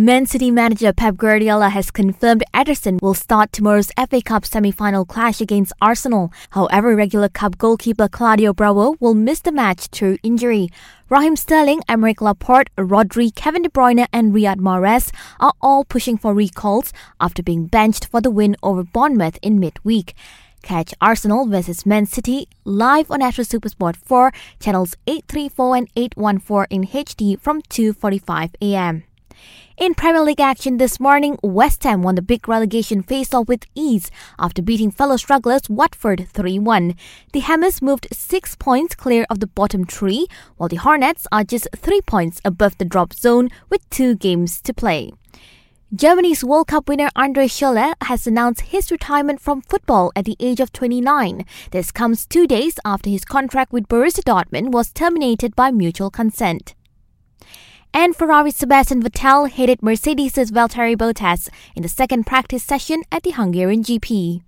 Man City manager Pep Guardiola has confirmed Ederson will start tomorrow's FA Cup semi-final clash against Arsenal. However, regular cup goalkeeper Claudio Bravo will miss the match through injury. Raheem Sterling, Aymeric Laporte, Rodri, Kevin De Bruyne and Riyad Mahrez are all pushing for recalls after being benched for the win over Bournemouth in midweek. Catch Arsenal versus Man City live on Astro Supersport 4, channels 834 and 814 in HD from 2:45 a.m. In Premier League action this morning, West Ham won the big relegation face-off with ease after beating fellow strugglers Watford 3-1. The Hammers moved six points clear of the bottom three, while the Hornets are just three points above the drop zone with two games to play. Germany's World Cup winner Andre Schürrle has announced his retirement from football at the age of 29. This comes two days after his contract with Borussia Dortmund was terminated by mutual consent. And Ferrari's Sebastian Vettel hated Mercedes' Valtteri Bottas in the second practice session at the Hungarian GP.